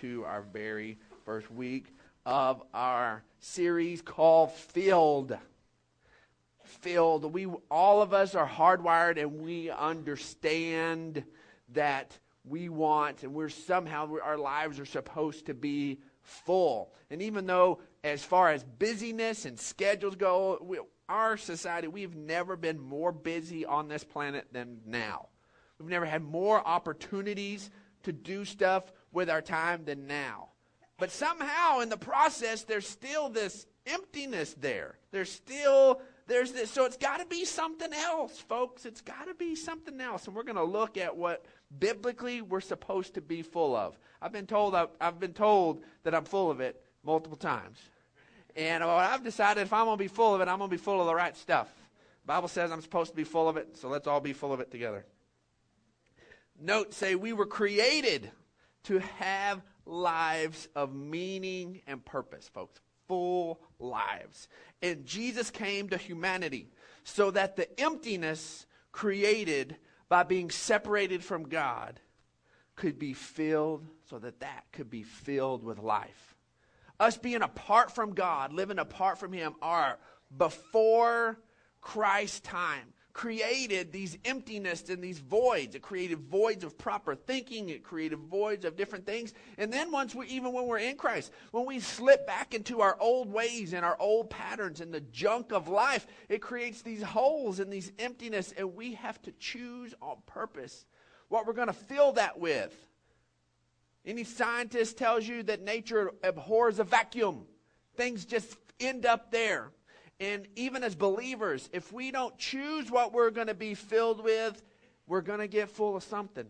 to our very first week of our series called Filled. Filled. We all of us are hardwired and we understand that we want and we're somehow our lives are supposed to be full. And even though as far as busyness and schedules go, we, our society, we've never been more busy on this planet than now. We've never had more opportunities to do stuff with our time than now. But somehow in the process, there's still this emptiness there. There's still there's this so it's got to be something else folks. It's got to be something else. And we're going to look at what biblically we're supposed to be full of. I've been told I've, I've been told that i'm full of it multiple times. And i've decided if i'm going to be full of it i'm going to be full of the right stuff. The bible says i'm supposed to be full of it so let's all be full of it together. Note say we were created to have lives of meaning and purpose, folks. Full lives. And Jesus came to humanity so that the emptiness created by being separated from God could be filled, so that that could be filled with life. Us being apart from God, living apart from Him, are before Christ's time created these emptiness and these voids. It created voids of proper thinking. It created voids of different things. And then once we, even when we're in Christ, when we slip back into our old ways and our old patterns and the junk of life, it creates these holes and these emptiness. And we have to choose on purpose what we're going to fill that with. Any scientist tells you that nature abhors a vacuum. Things just end up there. And even as believers, if we don't choose what we're going to be filled with, we're going to get full of something.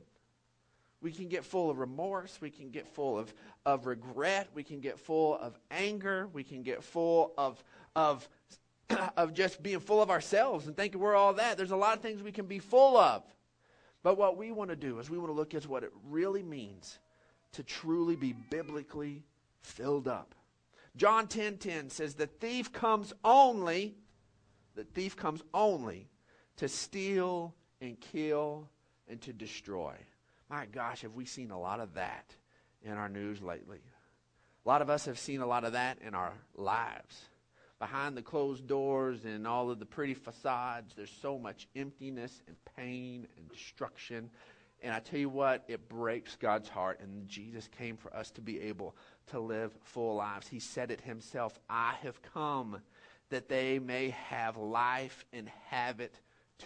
We can get full of remorse. We can get full of, of regret. We can get full of anger. We can get full of, of, of just being full of ourselves and thinking we're all that. There's a lot of things we can be full of. But what we want to do is we want to look at what it really means to truly be biblically filled up. John 10:10 10, 10 says the thief comes only the thief comes only to steal and kill and to destroy. My gosh, have we seen a lot of that in our news lately? A lot of us have seen a lot of that in our lives. Behind the closed doors and all of the pretty facades, there's so much emptiness and pain and destruction. And I tell you what, it breaks God's heart. And Jesus came for us to be able to live full lives. He said it himself I have come that they may have life and have it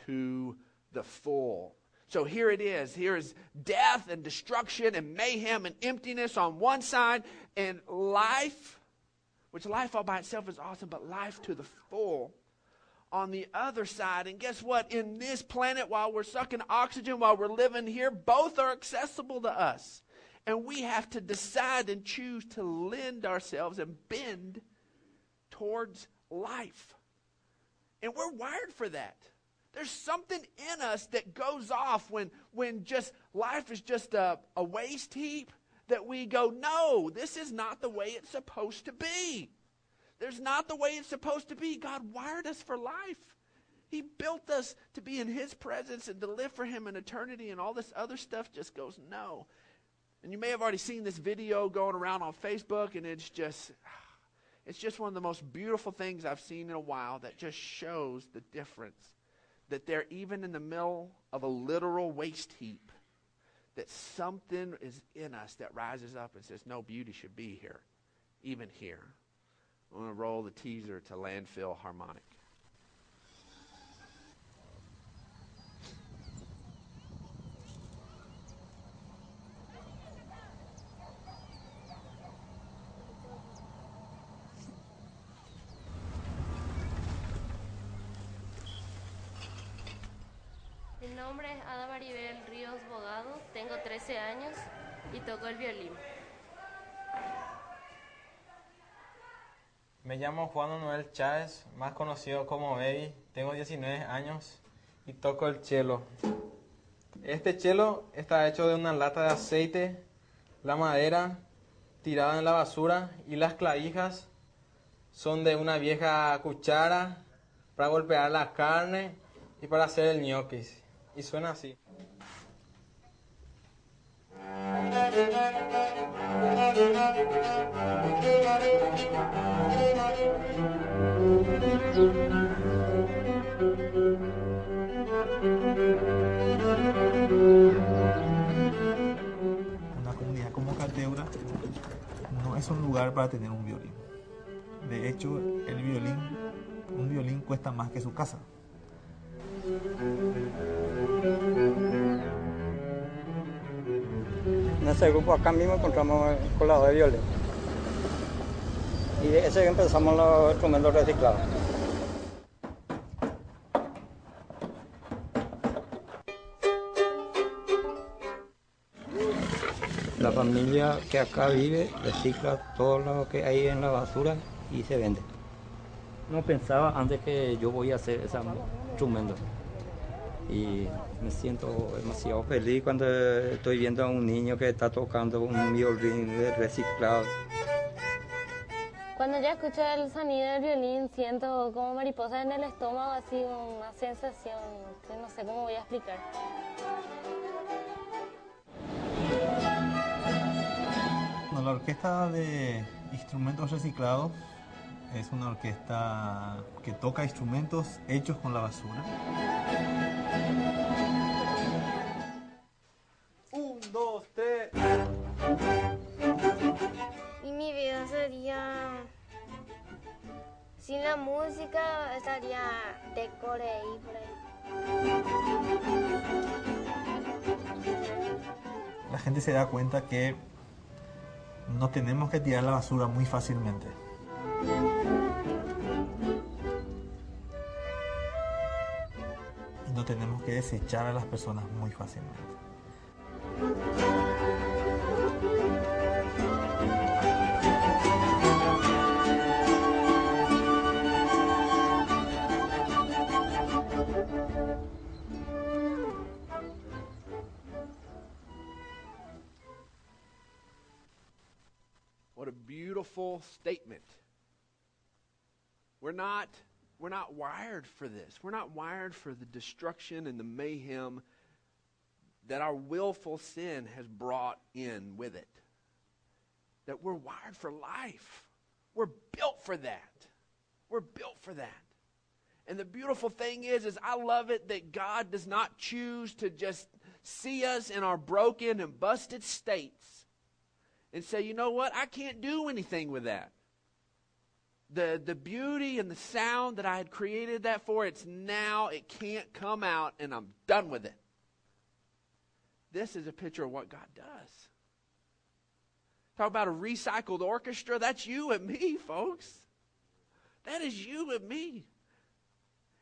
to the full. So here it is. Here is death and destruction and mayhem and emptiness on one side, and life, which life all by itself is awesome, but life to the full on the other side. And guess what? In this planet, while we're sucking oxygen, while we're living here, both are accessible to us. And we have to decide and choose to lend ourselves and bend towards life. And we're wired for that. There's something in us that goes off when, when just life is just a, a waste heap that we go, no, this is not the way it's supposed to be. There's not the way it's supposed to be. God wired us for life. He built us to be in His presence and to live for Him in eternity, and all this other stuff just goes, no. And you may have already seen this video going around on Facebook, and it's just, it's just one of the most beautiful things I've seen in a while that just shows the difference. That they're even in the middle of a literal waste heap, that something is in us that rises up and says, no, beauty should be here, even here. I'm going to roll the teaser to Landfill Harmonic. nombre es Ada Maribel Ríos Bogado, tengo 13 años y toco el violín. Me llamo Juan Manuel Chávez, más conocido como Baby, tengo 19 años y toco el cello. Este cello está hecho de una lata de aceite, la madera tirada en la basura y las clavijas son de una vieja cuchara para golpear la carne y para hacer el ñoquis. Y suena así. Una comunidad como Cateura no es un lugar para tener un violín. De hecho, el violín, un violín cuesta más que su casa. En ese grupo acá mismo encontramos el colador de violín. Y de ese empezamos los instrumentos reciclados. La familia que acá vive recicla todo lo que hay en la basura y se vende. No pensaba antes que yo voy a hacer ese instrumento. Y me siento demasiado feliz cuando estoy viendo a un niño que está tocando un violín reciclado. Cuando ya escucho el sonido del violín, siento como mariposa en el estómago, así una sensación que no sé cómo voy a explicar. Bueno, la orquesta de instrumentos reciclados es una orquesta que toca instrumentos hechos con la basura. Un, dos, tres. Y mi vida sería... Sin la música estaría decore y por ahí. La gente se da cuenta que no tenemos que tirar la basura muy fácilmente. Y no tenemos que desechar a las personas muy fácilmente. Beautiful statement. We're not we're not wired for this. We're not wired for the destruction and the mayhem that our willful sin has brought in with it. That we're wired for life. We're built for that. We're built for that. And the beautiful thing is is I love it that God does not choose to just see us in our broken and busted states and say, you know what? I can't do anything with that. The, the beauty and the sound that I had created that for, it's now, it can't come out, and I'm done with it. This is a picture of what God does. Talk about a recycled orchestra. That's you and me, folks. That is you and me.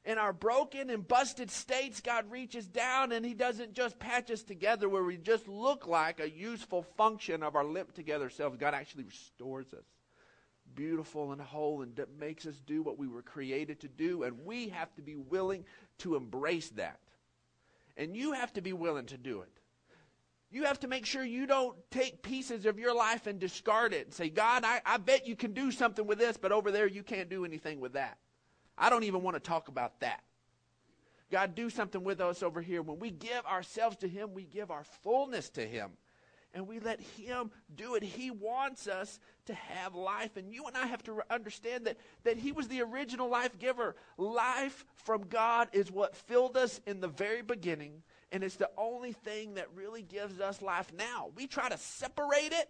In our broken and busted states, God reaches down and He doesn't just patch us together where we just look like a useful function of our limped together selves. God actually restores us beautiful and whole and makes us do what we were created to do. And we have to be willing to embrace that. And you have to be willing to do it. You have to make sure you don't take pieces of your life and discard it and say, God, I, I bet you can do something with this, but over there you can't do anything with that. I don't even want to talk about that. God, do something with us over here. When we give ourselves to Him, we give our fullness to Him. And we let Him do it. He wants us to have life. And you and I have to understand that, that He was the original life giver. Life from God is what filled us in the very beginning. And it's the only thing that really gives us life now. We try to separate it.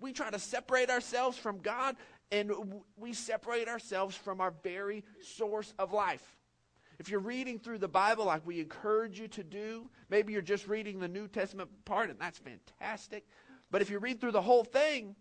We try to separate ourselves from God, and we separate ourselves from our very source of life. If you're reading through the Bible like we encourage you to do, maybe you're just reading the New Testament part, and that's fantastic. But if you read through the whole thing,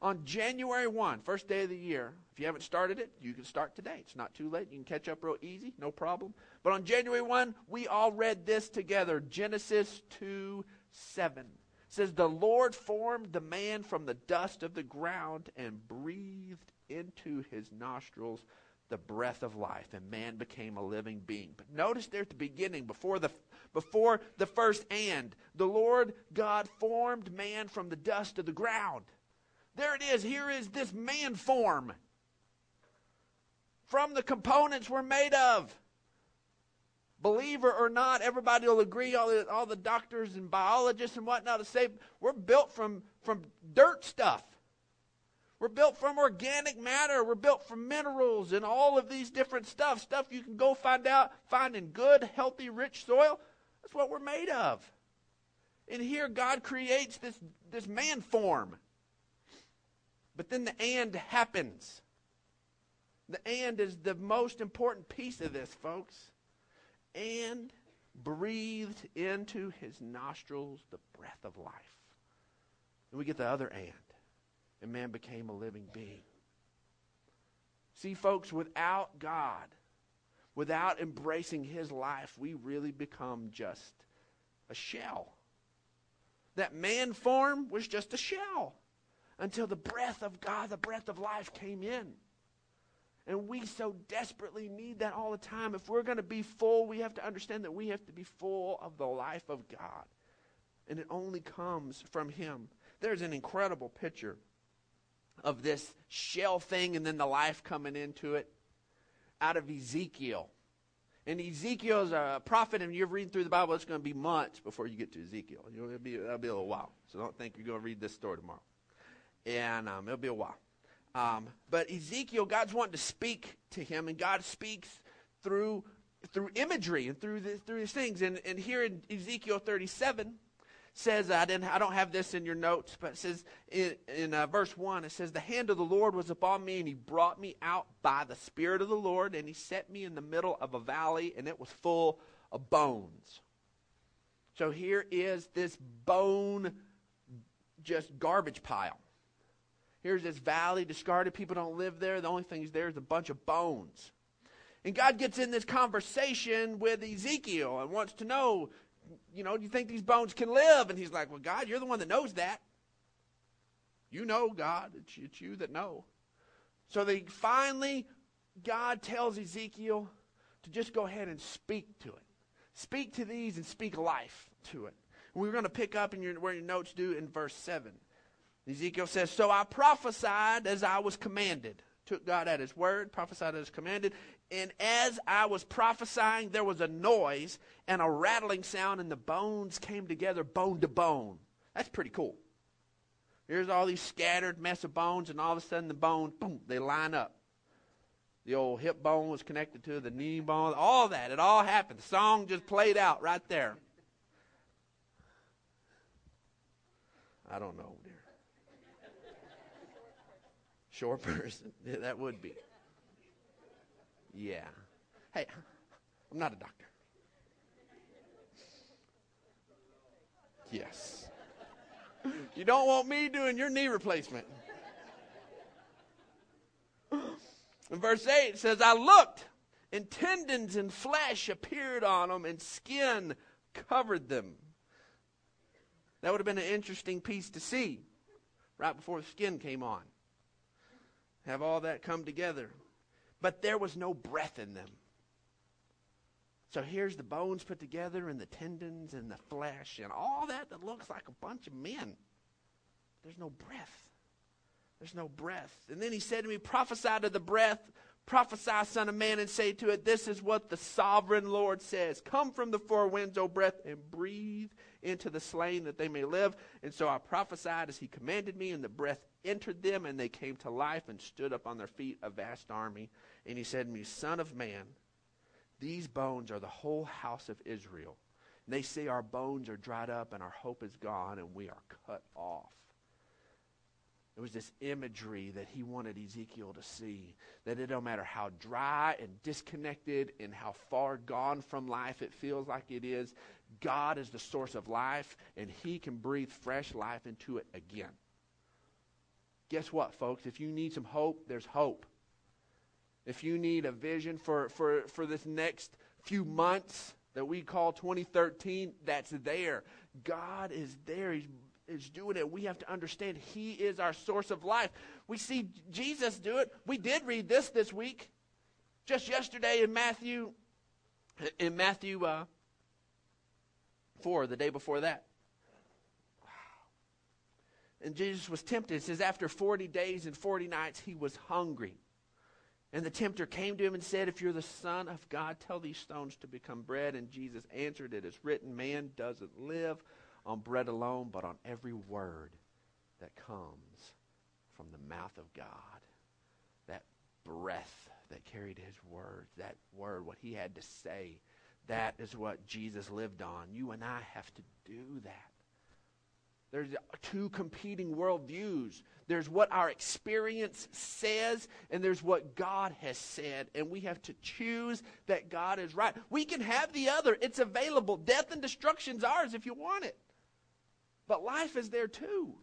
on January 1, first day of the year, if you haven't started it, you can start today. It's not too late. You can catch up real easy, no problem. But on January 1, we all read this together Genesis 2 7. Says, The Lord formed the man from the dust of the ground and breathed into his nostrils the breath of life and man became a living being. But notice there at the beginning before the before the first and the lord god formed man from the dust of the ground. There it is. Here is this man form from the components we're made of believer or not everybody will agree all the, all the doctors and biologists and whatnot to say we're built from from dirt stuff We're built from organic matter. We're built from minerals and all of these different stuff. Stuff you can go find out, find in good, healthy, rich soil. That's what we're made of. And here God creates this, this man form. But then the and happens. The and is the most important piece of this, folks. And breathed into his nostrils the breath of life. And we get the other and. And man became a living being. See, folks, without God, without embracing his life, we really become just a shell. That man form was just a shell until the breath of God, the breath of life came in. And we so desperately need that all the time. If we're going to be full, we have to understand that we have to be full of the life of God. And it only comes from Him. There's an incredible picture of this shell thing and then the life coming into it out of Ezekiel. And Ezekiel is a prophet, and you're reading through the Bible, it's going to be months before you get to Ezekiel. You know, it'll, be, it'll be a little while. So don't think you're going to read this story tomorrow. And um, it'll be a while. Um, but Ezekiel, God's wanting to speak to him, and God speaks through through imagery and through the, through these things. And, and here in Ezekiel 37 says, I didn't, I don't have this in your notes, but it says in, in uh, verse one, it says, "The hand of the Lord was upon me, and He brought me out by the Spirit of the Lord, and He set me in the middle of a valley, and it was full of bones." So here is this bone, just garbage pile. Here's this valley, discarded. People don't live there. The only thing there is a bunch of bones. And God gets in this conversation with Ezekiel and wants to know, you know, do you think these bones can live? And he's like, well, God, you're the one that knows that. You know, God. It's, it's you that know. So they finally, God tells Ezekiel to just go ahead and speak to it. Speak to these and speak life to it. And we're going to pick up in your, where your notes do in verse 7. Ezekiel says, So I prophesied as I was commanded. Took God at his word, prophesied as commanded. And as I was prophesying, there was a noise and a rattling sound, and the bones came together bone to bone. That's pretty cool. Here's all these scattered mess of bones, and all of a sudden the bones, boom, they line up. The old hip bone was connected to the knee bone, all that. It all happened. The song just played out right there. I don't know. Short person. Yeah, that would be. Yeah. Hey, I'm not a doctor. Yes. You don't want me doing your knee replacement. In verse 8 it says, I looked, and tendons and flesh appeared on them, and skin covered them. That would have been an interesting piece to see right before the skin came on have all that come together. But there was no breath in them. So here's the bones put together and the tendons and the flesh and all that that looks like a bunch of men. There's no breath. There's no breath. And then he said to me, Prophesy to the breath, prophesy, son of man, and say to it, This is what the sovereign Lord says Come from the four winds, O breath, and breathe into the slain that they may live. And so I prophesied as he commanded me, and the breath entered them, and they came to life and stood up on their feet, a vast army. And he said to me, Son of man, these bones are the whole house of Israel. And they say our bones are dried up and our hope is gone and we are cut off. It was this imagery that he wanted Ezekiel to see. That it don't matter how dry and disconnected and how far gone from life it feels like it is, God is the source of life and he can breathe fresh life into it again. Guess what, folks? If you need some hope, there's hope. If you need a vision for, for, for this next few months that we call 2013, that's there. God is there. He's is doing it. We have to understand He is our source of life. We see Jesus do it. We did read this this week, just yesterday in Matthew, in Matthew uh, four, the day before that. And Jesus was tempted. It says, after 40 days and 40 nights, he was hungry. And the tempter came to him and said, If you're the Son of God, tell these stones to become bread. And Jesus answered, It is written, Man doesn't live on bread alone, but on every word that comes from the mouth of God. That breath that carried his words, that word, what he had to say. That is what Jesus lived on. You and I have to do that. There's two competing worldviews. There's what our experience says, and there's what God has said. And we have to choose that God is right. We can have the other, it's available. Death and destruction's ours if you want it. But life is there too.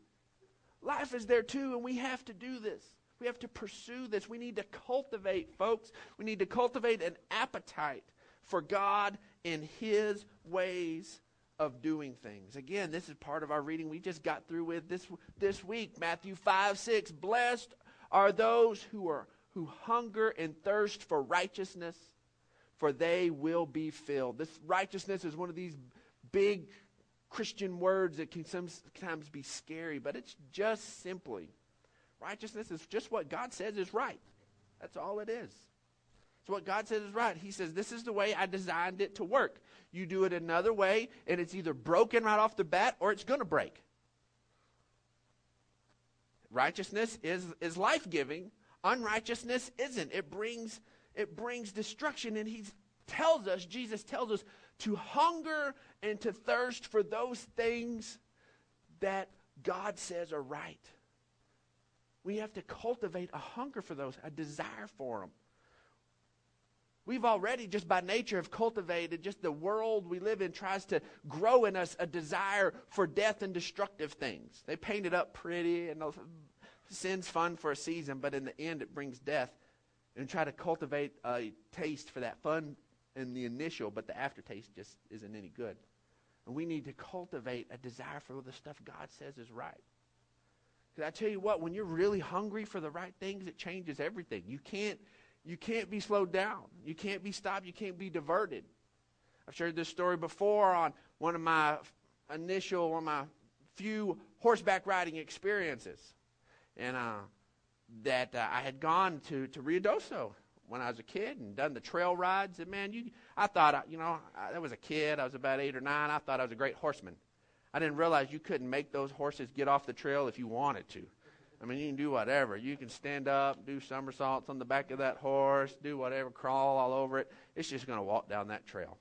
Life is there too, and we have to do this. We have to pursue this. We need to cultivate, folks. We need to cultivate an appetite for God and His ways of doing things. Again, this is part of our reading we just got through with this this week, Matthew 5, 6. Blessed are those who are who hunger and thirst for righteousness, for they will be filled. This righteousness is one of these big Christian words that can sometimes be scary, but it's just simply righteousness is just what God says is right. That's all it is. It's what God says is right. He says, This is the way I designed it to work. You do it another way, and it's either broken right off the bat or it's going to break. Righteousness is, is life giving, unrighteousness isn't. It brings, it brings destruction, and He tells us, Jesus tells us, to hunger and to thirst for those things that God says are right. We have to cultivate a hunger for those, a desire for them. We've already, just by nature, have cultivated, just the world we live in tries to grow in us a desire for death and destructive things. They paint it up pretty, and sin's fun for a season, but in the end, it brings death. And try to cultivate a taste for that fun in the initial, but the aftertaste just isn't any good. And we need to cultivate a desire for the stuff God says is right. Because I tell you what, when you're really hungry for the right things, it changes everything. You can't, you can't be slowed down. You can't be stopped. You can't be diverted. I've shared this story before on one of my initial, one of my few horseback riding experiences. And uh, that uh, I had gone to, to Ruidoso when I was a kid and done the trail rides. And man, you, I thought, you know, I, I was a kid. I was about eight or nine. I thought I was a great horseman. I didn't realize you couldn't make those horses get off the trail if you wanted to. I mean, you can do whatever. You can stand up, do somersaults on the back of that horse, do whatever, crawl all over it. It's just going to walk down that trail.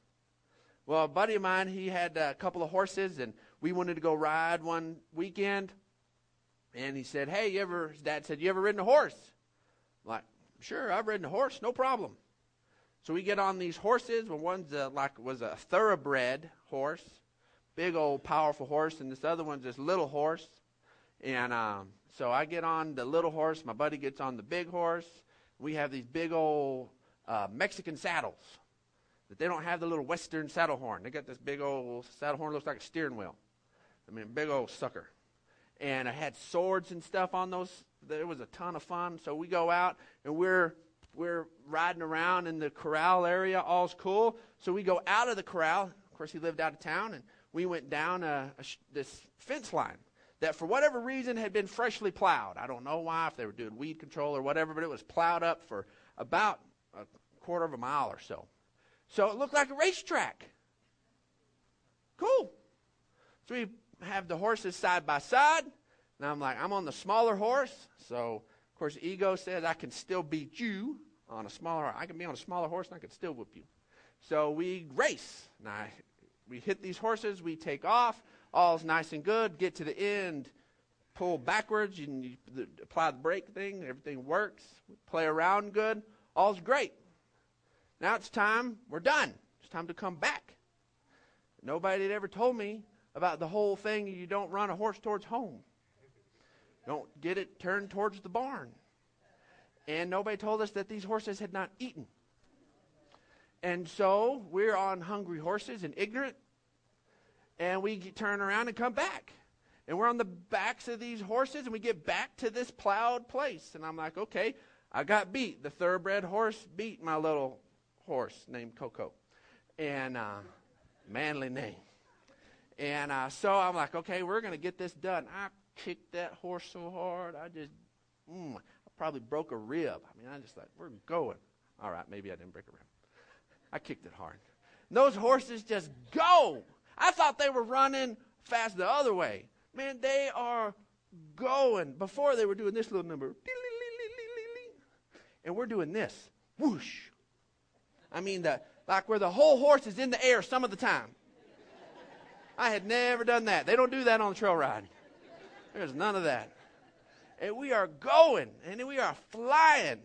Well, a buddy of mine, he had a couple of horses, and we wanted to go ride one weekend. And he said, "Hey, you ever?" His dad said, "You ever ridden a horse?" I'm like, Sure, I've ridden a horse, no problem. So we get on these horses. Well, one's a, like was a thoroughbred horse, big old powerful horse, and this other one's this little horse. And um, so I get on the little horse. My buddy gets on the big horse. We have these big old uh, Mexican saddles that they don't have the little Western saddle horn. They got this big old saddle horn, looks like a steering wheel. I mean, big old sucker. And I had swords and stuff on those there was a ton of fun. So we go out and we're we're riding around in the corral area. All's cool. So we go out of the corral. Of course, he lived out of town, and we went down a, a, this fence line that, for whatever reason, had been freshly plowed. I don't know why, if they were doing weed control or whatever, but it was plowed up for about a quarter of a mile or so. So it looked like a racetrack. Cool. So we have the horses side by side. Now I'm like, I'm on the smaller horse. So, of course, ego says I can still beat you on a smaller I can be on a smaller horse and I can still whoop you. So we race. Now, we hit these horses, we take off, all's nice and good, get to the end, pull backwards, and you apply the brake thing, everything works, play around good, all's great. Now it's time, we're done. It's time to come back. Nobody had ever told me about the whole thing you don't run a horse towards home. Don't get it turned towards the barn. And nobody told us that these horses had not eaten. And so we're on hungry horses and ignorant. And we turn around and come back. And we're on the backs of these horses and we get back to this plowed place. And I'm like, okay, I got beat. The thoroughbred horse beat my little horse named Coco. And uh, manly name. And uh, so I'm like, okay, we're going to get this done. I kicked that horse so hard, I just, mm, I probably broke a rib. I mean, I just thought, we're going. All right, maybe I didn't break a rib. I kicked it hard. Those horses just go. I thought they were running fast the other way. Man, they are going. Before they were doing this little number. And we're doing this. Whoosh. I mean, the, like where the whole horse is in the air some of the time. I had never done that. They don't do that on the trail ride. There's none of that. And we are going, and we are flying.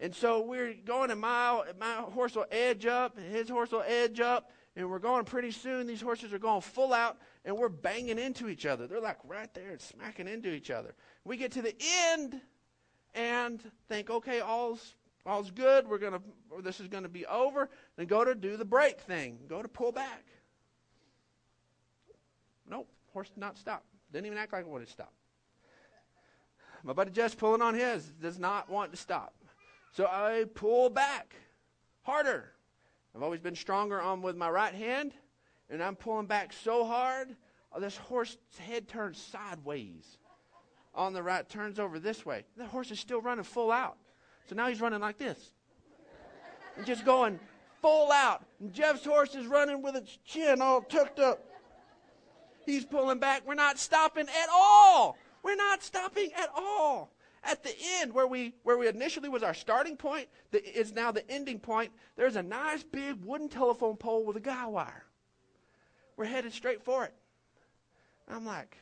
And so we're going, a mile, my horse will edge up, his horse will edge up, and we're going pretty soon. These horses are going full out, and we're banging into each other. They're like right there and smacking into each other. We get to the end and think, okay, all's all's good. We're gonna, this is gonna be over. Then go to do the break thing. Go to pull back. Nope, horse did not stop. Didn't even act like it wanted to stop. My buddy Jess pulling on his does not want to stop. So I pull back harder. I've always been stronger on with my right hand, and I'm pulling back so hard, oh, this horse's head turns sideways. On the right, turns over this way. The horse is still running full out. So now he's running like this. And just going full out. And Jeff's horse is running with its chin all tucked up. He's pulling back. We're not stopping at all. We're not stopping at all. At the end, where we where we initially was our starting point, the, is now the ending point. There's a nice big wooden telephone pole with a guy wire. We're headed straight for it. I'm like,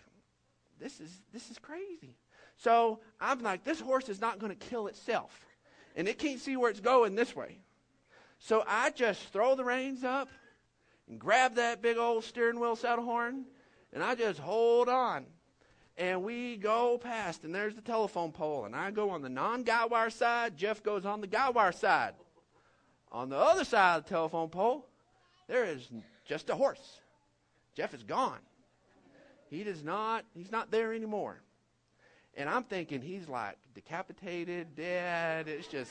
this is this is crazy. So I'm like, this horse is not going to kill itself, and it can't see where it's going this way. So I just throw the reins up and grab that big old steering wheel saddle horn, and I just hold on and we go past, and there's the telephone pole, and I go on the non guy wire side, Jeff goes on the guy wire side. On the other side of the telephone pole, there is just a horse. Jeff is gone. He does not, he's not there anymore. And I'm thinking he's like decapitated, dead. It's just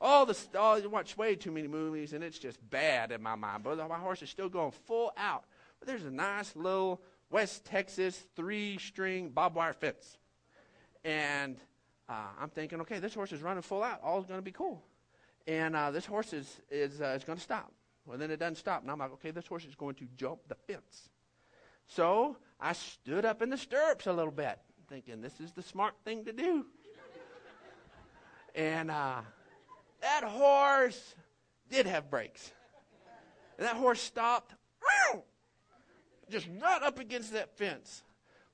all the oh, I watch way too many movies, and it's just bad in my mind. But my horse is still going full out. But there's a nice little West Texas three string barbed wire fence. And uh, I'm thinking, okay, this horse is running full out. All's going to be cool. And uh, this horse is, is, uh, is going to stop. Well, then it doesn't stop. And I'm like, okay, this horse is going to jump the fence. So I stood up in the stirrups a little bit, thinking this is the smart thing to do. and uh, that horse did have brakes. And that horse stopped just right up against that fence.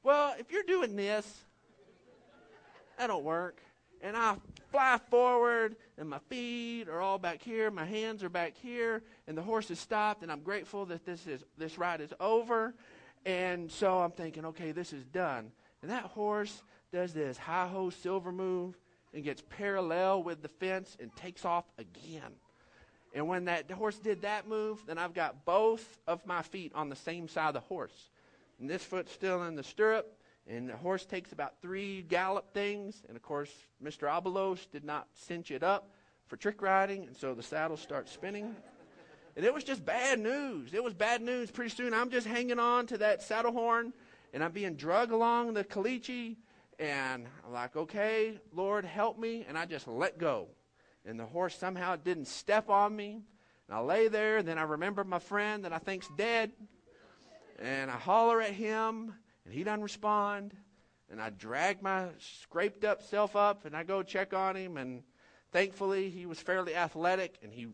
Well, if you're doing this, that don't work. And I fly forward, and my feet are all back here, my hands are back here, and the horse has stopped, and I'm grateful that this is this ride is over. And so I'm thinking, okay, this is done. And that horse does this high ho silver move and gets parallel with the fence and takes off again. And when that horse did that move, then I've got both of my feet on the same side of the horse. And this foot's still in the stirrup, and the horse takes about three gallop things. And of course, Mr. Abalos did not cinch it up for trick riding, and so the saddle starts spinning. And it was just bad news. It was bad news. Pretty soon, I'm just hanging on to that saddle horn, and I'm being dragged along the caliche. And I'm like, okay, Lord, help me. And I just let go and the horse somehow didn't step on me. And I lay there, and then I remember my friend that I think's dead, and I holler at him, and he doesn't respond. And I drag my scraped up self up, and I go check on him, and thankfully he was fairly athletic, and he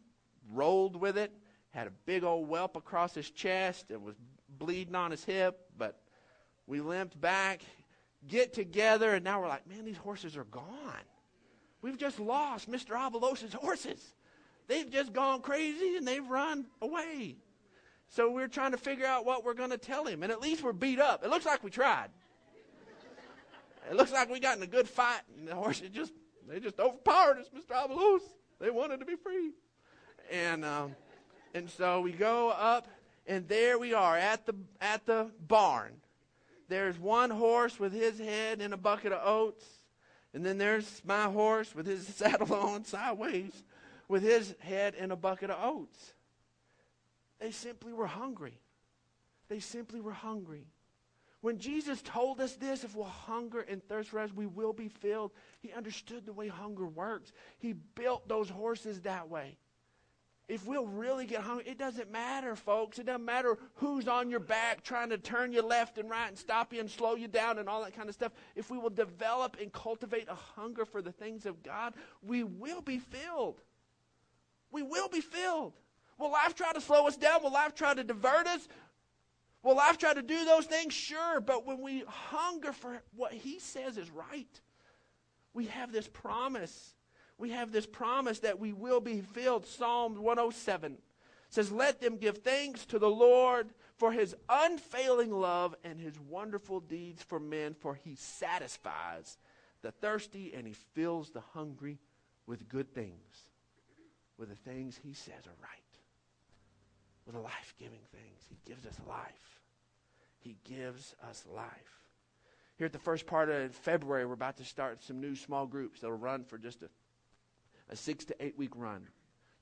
rolled with it, had a big old whelp across his chest, and was bleeding on his hip, but we limped back, get together, and now we're like, man, these horses are gone. We've just lost Mr. Avalos's horses. They've just gone crazy and they've run away. So we're trying to figure out what we're going to tell him. And at least we're beat up. It looks like we tried. It looks like we got in a good fight. And the horses just, they just overpowered us, Mr. Avalos. They wanted to be free. And, um, and so we go up, and there we are at the, at the barn. There's one horse with his head in a bucket of oats and then there's my horse with his saddle on sideways, with his head in a bucket of oats. They simply were hungry. They simply were hungry. When Jesus told us this, if we'll hunger and thirst for us, we will be filled, he understood the way hunger works. He built those horses that way. If we'll really get hungry, it doesn't matter, folks. It doesn't matter who's on your back trying to turn you left and right and stop you and slow you down and all that kind of stuff. If we will develop and cultivate a hunger for the things of God, we will be filled. We will be filled. Will life try to slow us down? Will life try to divert us? Will life try to do those things? Sure. But when we hunger for what He says is right, we have this promise we have this promise that we will be filled. Psalm 107 says, Let them give thanks to the Lord for his unfailing love and his wonderful deeds for men, for he satisfies the thirsty and he fills the hungry with good things, with the things he says are right, with the life giving things. He gives us life. He gives us life. Here at the first part of February, we're about to start some new small groups that'll run for just a a six to eight week run.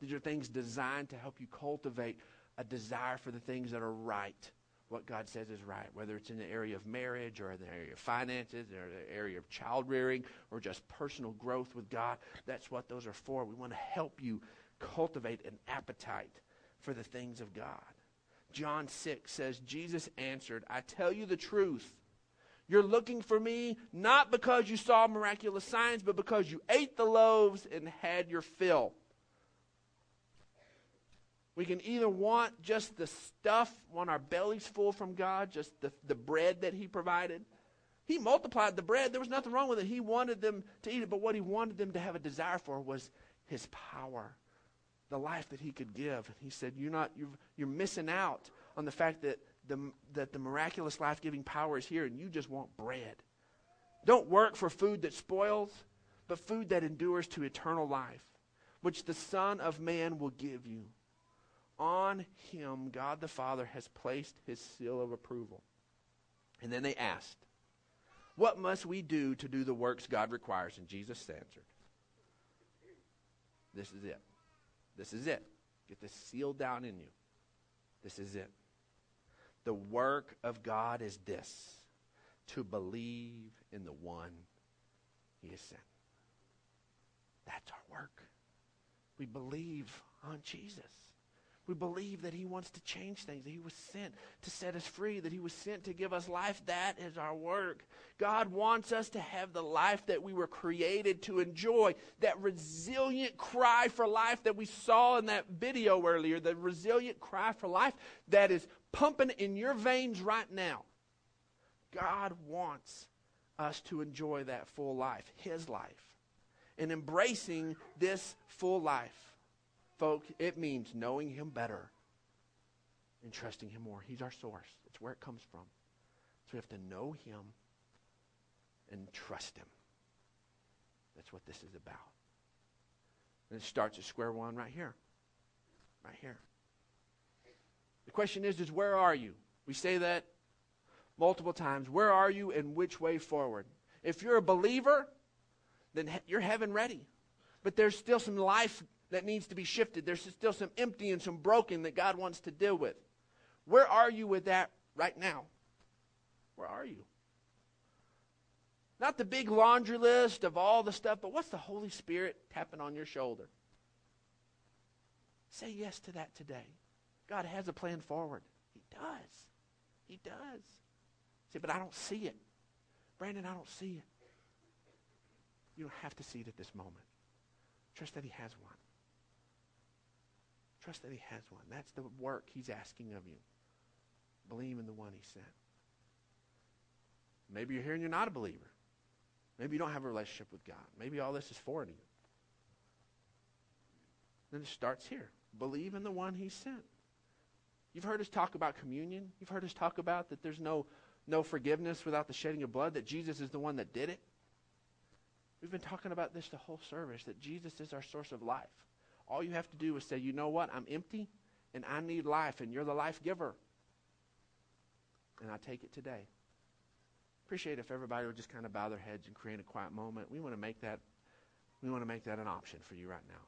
These are things designed to help you cultivate a desire for the things that are right, what God says is right, whether it's in the area of marriage or in the area of finances or the area of child rearing or just personal growth with God. That's what those are for. We want to help you cultivate an appetite for the things of God. John 6 says, Jesus answered, I tell you the truth. You're looking for me not because you saw miraculous signs, but because you ate the loaves and had your fill. We can either want just the stuff, want our bellies full from God, just the, the bread that He provided. He multiplied the bread. There was nothing wrong with it. He wanted them to eat it, but what He wanted them to have a desire for was His power, the life that He could give. And He said, You're, not, you're, you're missing out on the fact that the, that the miraculous life giving power is here and you just want bread. Don't work for food that spoils, but food that endures to eternal life, which the Son of Man will give you. On him, God the Father has placed his seal of approval. And then they asked, What must we do to do the works God requires? And Jesus answered, This is it. This is it. Get this sealed down in you. This is it. The work of God is this to believe in the one he has sent. That's our work. We believe on Jesus. We believe that He wants to change things, that He was sent to set us free, that He was sent to give us life. That is our work. God wants us to have the life that we were created to enjoy. That resilient cry for life that we saw in that video earlier, the resilient cry for life that is pumping in your veins right now. God wants us to enjoy that full life, His life. And embracing this full life, folks, it means knowing Him better and trusting Him more. He's our source, it's where it comes from. So we have to know Him and trust Him. That's what this is about. And it starts at square one right here. Right here. The question is, is where are you? We say that multiple times. Where are you and which way forward? If you're a believer, then you're heaven ready. But there's still some life that needs to be shifted. There's still some empty and some broken that God wants to deal with. Where are you with that right now? Where are you? Not the big laundry list of all the stuff, but what's the Holy Spirit tapping on your shoulder? Say yes to that today. God has a plan forward. He does. He does. Say, but I don't see it. Brandon, I don't see it. You don't have to see it at this moment. Trust that he has one. Trust that he has one. That's the work he's asking of you. Believe in the one he sent. Maybe you're here and you're not a believer. Maybe you don't have a relationship with God. Maybe all this is foreign to you. Then it starts here. Believe in the one he sent. You've heard us talk about communion. You've heard us talk about that there's no, no forgiveness without the shedding of blood, that Jesus is the one that did it. We've been talking about this the whole service, that Jesus is our source of life. All you have to do is say, you know what? I'm empty and I need life, and you're the life giver. And I take it today. Appreciate if everybody would just kind of bow their heads and create a quiet moment. We want to make that we want to make that an option for you right now.